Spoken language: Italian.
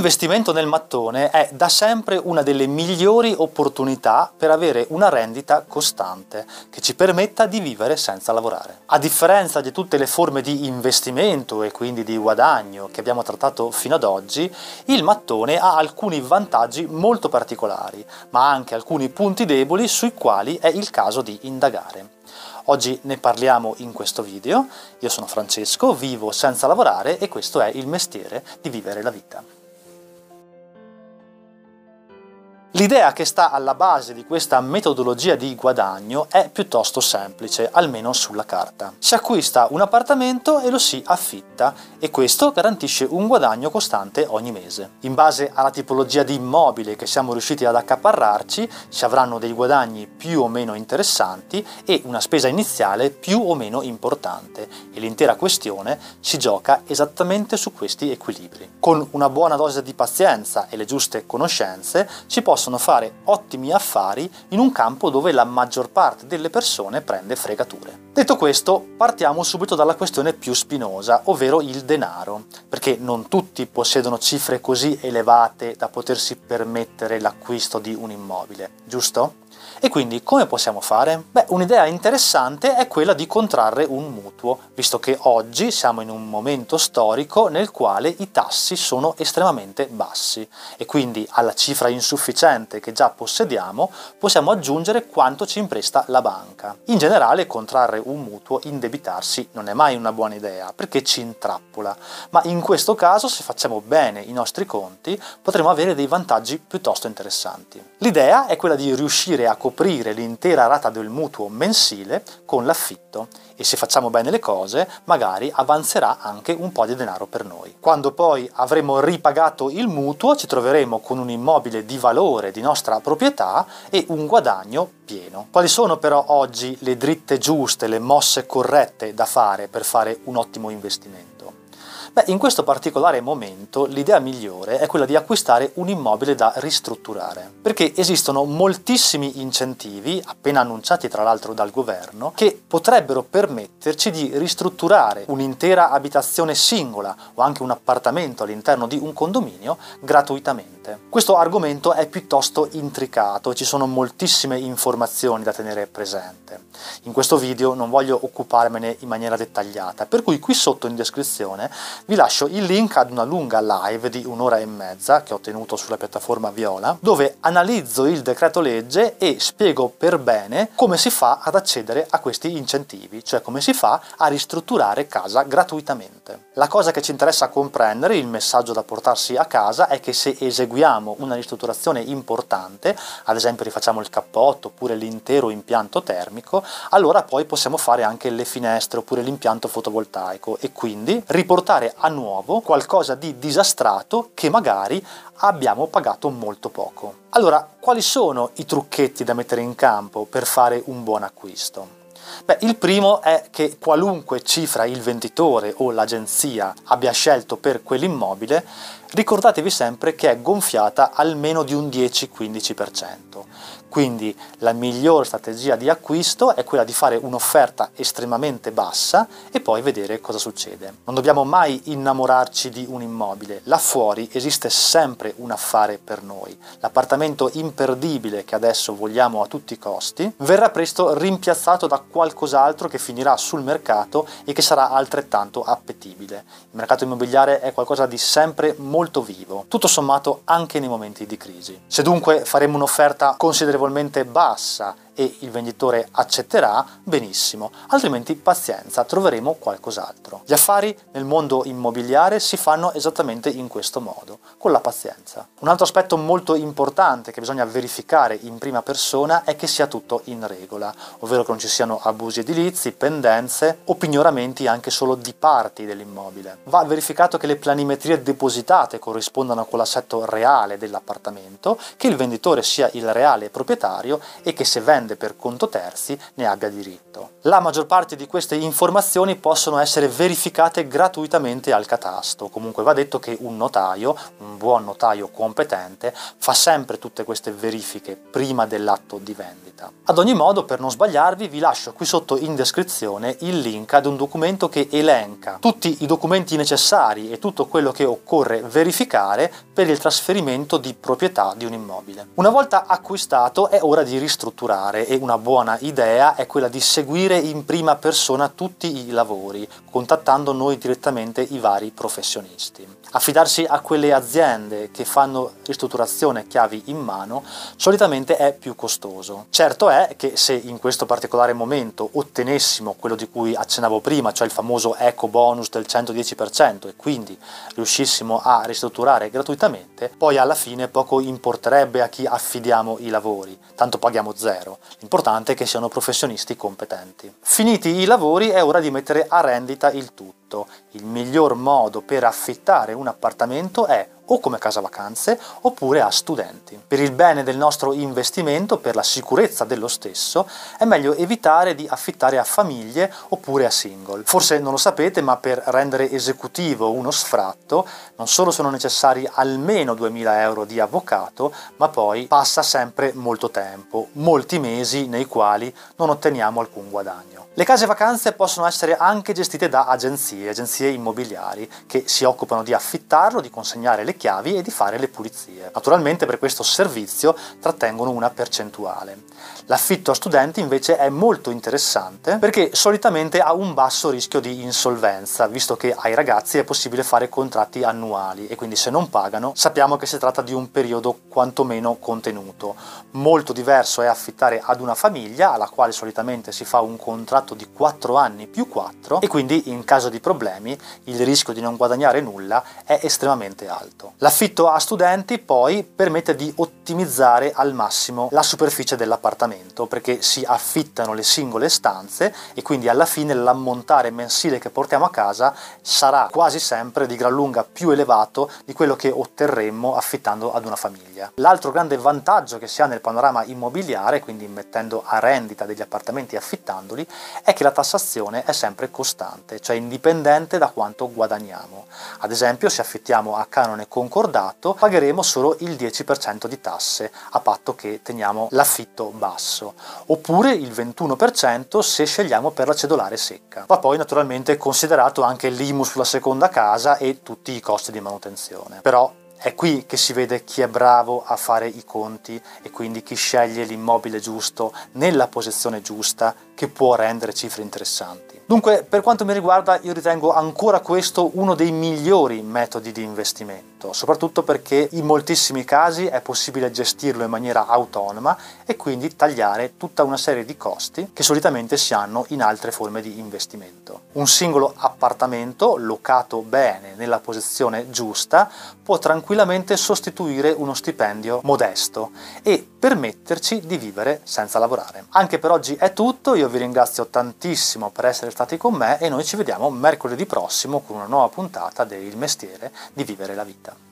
L'investimento nel mattone è da sempre una delle migliori opportunità per avere una rendita costante che ci permetta di vivere senza lavorare. A differenza di tutte le forme di investimento e quindi di guadagno che abbiamo trattato fino ad oggi, il mattone ha alcuni vantaggi molto particolari, ma anche alcuni punti deboli sui quali è il caso di indagare. Oggi ne parliamo in questo video. Io sono Francesco, vivo senza lavorare e questo è il mestiere di vivere la vita. L'idea che sta alla base di questa metodologia di guadagno è piuttosto semplice, almeno sulla carta. Si acquista un appartamento e lo si affitta e questo garantisce un guadagno costante ogni mese. In base alla tipologia di immobile che siamo riusciti ad accaparrarci si avranno dei guadagni più o meno interessanti e una spesa iniziale più o meno importante e l'intera questione si gioca esattamente su questi equilibri. Con una buona dose di pazienza e le giuste conoscenze si possono possono fare ottimi affari in un campo dove la maggior parte delle persone prende fregature. Detto questo, partiamo subito dalla questione più spinosa, ovvero il denaro, perché non tutti possiedono cifre così elevate da potersi permettere l'acquisto di un immobile, giusto? E quindi come possiamo fare? Beh, un'idea interessante è quella di contrarre un mutuo, visto che oggi siamo in un momento storico nel quale i tassi sono estremamente bassi e quindi alla cifra insufficiente che già possediamo possiamo aggiungere quanto ci impresta la banca. In generale contrarre un mutuo, indebitarsi, non è mai una buona idea perché ci intrappola, ma in questo caso se facciamo bene i nostri conti potremo avere dei vantaggi piuttosto interessanti. L'idea è quella di riuscire a coprire l'intera rata del mutuo mensile con l'affitto e se facciamo bene le cose magari avanzerà anche un po' di denaro per noi. Quando poi avremo ripagato il mutuo ci troveremo con un immobile di valore di nostra proprietà e un guadagno pieno. Quali sono però oggi le dritte giuste, le mosse corrette da fare per fare un ottimo investimento? Beh, in questo particolare momento l'idea migliore è quella di acquistare un immobile da ristrutturare, perché esistono moltissimi incentivi, appena annunciati tra l'altro dal governo, che potrebbero permetterci di ristrutturare un'intera abitazione singola o anche un appartamento all'interno di un condominio gratuitamente. Questo argomento è piuttosto intricato ci sono moltissime informazioni da tenere presente. In questo video non voglio occuparmene in maniera dettagliata, per cui qui sotto in descrizione vi lascio il link ad una lunga live di un'ora e mezza che ho tenuto sulla piattaforma Viola, dove analizzo il decreto legge e spiego per bene come si fa ad accedere a questi incentivi, cioè come si fa a ristrutturare casa gratuitamente. La cosa che ci interessa comprendere, il messaggio da portarsi a casa, è che se eseguiamo una ristrutturazione importante, ad esempio rifacciamo il cappotto oppure l'intero impianto termico, allora poi possiamo fare anche le finestre oppure l'impianto fotovoltaico e quindi riportare a nuovo qualcosa di disastrato che magari abbiamo pagato molto poco. Allora, quali sono i trucchetti da mettere in campo per fare un buon acquisto? Beh, il primo è che qualunque cifra il venditore o l'agenzia abbia scelto per quell'immobile, ricordatevi sempre che è gonfiata almeno di un 10-15%. Quindi la migliore strategia di acquisto è quella di fare un'offerta estremamente bassa e poi vedere cosa succede. Non dobbiamo mai innamorarci di un immobile, là fuori esiste sempre un affare per noi. L'appartamento imperdibile che adesso vogliamo a tutti i costi verrà presto rimpiazzato da qualcos'altro che finirà sul mercato e che sarà altrettanto appetibile. Il mercato immobiliare è qualcosa di sempre molto vivo, tutto sommato anche nei momenti di crisi. Se dunque faremo un'offerta considerevolmente considerevolmente bassa e il venditore accetterà, benissimo, altrimenti pazienza, troveremo qualcos'altro. Gli affari nel mondo immobiliare si fanno esattamente in questo modo, con la pazienza. Un altro aspetto molto importante che bisogna verificare in prima persona è che sia tutto in regola, ovvero che non ci siano abusi edilizi, pendenze o pignoramenti anche solo di parti dell'immobile. Va verificato che le planimetrie depositate corrispondano con l'assetto reale dell'appartamento, che il venditore sia il reale proprietario e che se vende aziende per conto terzi ne abbia diritto. La maggior parte di queste informazioni possono essere verificate gratuitamente al catasto. Comunque va detto che un notaio, un buon notaio competente, fa sempre tutte queste verifiche prima dell'atto di vendita. Ad ogni modo, per non sbagliarvi, vi lascio qui sotto in descrizione il link ad un documento che elenca tutti i documenti necessari e tutto quello che occorre verificare per il trasferimento di proprietà di un immobile. Una volta acquistato è ora di ristrutturare e una buona idea è quella di seguire in prima persona tutti i lavori, contattando noi direttamente i vari professionisti. Affidarsi a quelle aziende che fanno ristrutturazione chiavi in mano solitamente è più costoso. Certo è che se in questo particolare momento ottenessimo quello di cui accennavo prima, cioè il famoso eco bonus del 110% e quindi riuscissimo a ristrutturare gratuitamente, poi alla fine poco importerebbe a chi affidiamo i lavori, tanto paghiamo zero. L'importante è che siano professionisti competenti. Finiti i lavori è ora di mettere a rendita il tutto il miglior modo per affittare un appartamento è o come casa vacanze oppure a studenti. Per il bene del nostro investimento, per la sicurezza dello stesso, è meglio evitare di affittare a famiglie oppure a single. Forse non lo sapete, ma per rendere esecutivo uno sfratto non solo sono necessari almeno 2000 euro di avvocato, ma poi passa sempre molto tempo, molti mesi nei quali non otteniamo alcun guadagno. Le case vacanze possono essere anche gestite da agenzie, agenzie immobiliari, che si occupano di affittarlo, di consegnare le chiavi e di fare le pulizie. Naturalmente per questo servizio trattengono una percentuale. L'affitto a studenti invece è molto interessante perché solitamente ha un basso rischio di insolvenza, visto che ai ragazzi è possibile fare contratti annuali e quindi se non pagano sappiamo che si tratta di un periodo quantomeno contenuto. Molto diverso è affittare ad una famiglia alla quale solitamente si fa un contratto di 4 anni più 4 e quindi in caso di problemi il rischio di non guadagnare nulla è estremamente alto. L'affitto a studenti poi permette di ottimizzare al massimo la superficie dell'appartamento perché si affittano le singole stanze e quindi alla fine l'ammontare mensile che portiamo a casa sarà quasi sempre di gran lunga più elevato di quello che otterremmo affittando ad una famiglia. L'altro grande vantaggio che si ha nel panorama immobiliare, quindi mettendo a rendita degli appartamenti e affittandoli, è che la tassazione è sempre costante, cioè indipendente da quanto guadagniamo. Ad esempio se affittiamo a canone concordato pagheremo solo il 10% di tasse a patto che teniamo l'affitto basso oppure il 21% se scegliamo per la cedolare secca. Va poi naturalmente considerato anche l'IMU sulla seconda casa e tutti i costi di manutenzione. Però è qui che si vede chi è bravo a fare i conti e quindi chi sceglie l'immobile giusto nella posizione giusta che può rendere cifre interessanti. Dunque, per quanto mi riguarda, io ritengo ancora questo uno dei migliori metodi di investimento, soprattutto perché in moltissimi casi è possibile gestirlo in maniera autonoma e quindi tagliare tutta una serie di costi che solitamente si hanno in altre forme di investimento. Un singolo appartamento locato bene nella posizione giusta può tranquillamente sostituire uno stipendio modesto e permetterci di vivere senza lavorare. Anche per oggi è tutto, io vi ringrazio tantissimo per essere stati con me e noi ci vediamo mercoledì prossimo con una nuova puntata del mestiere di vivere la vita.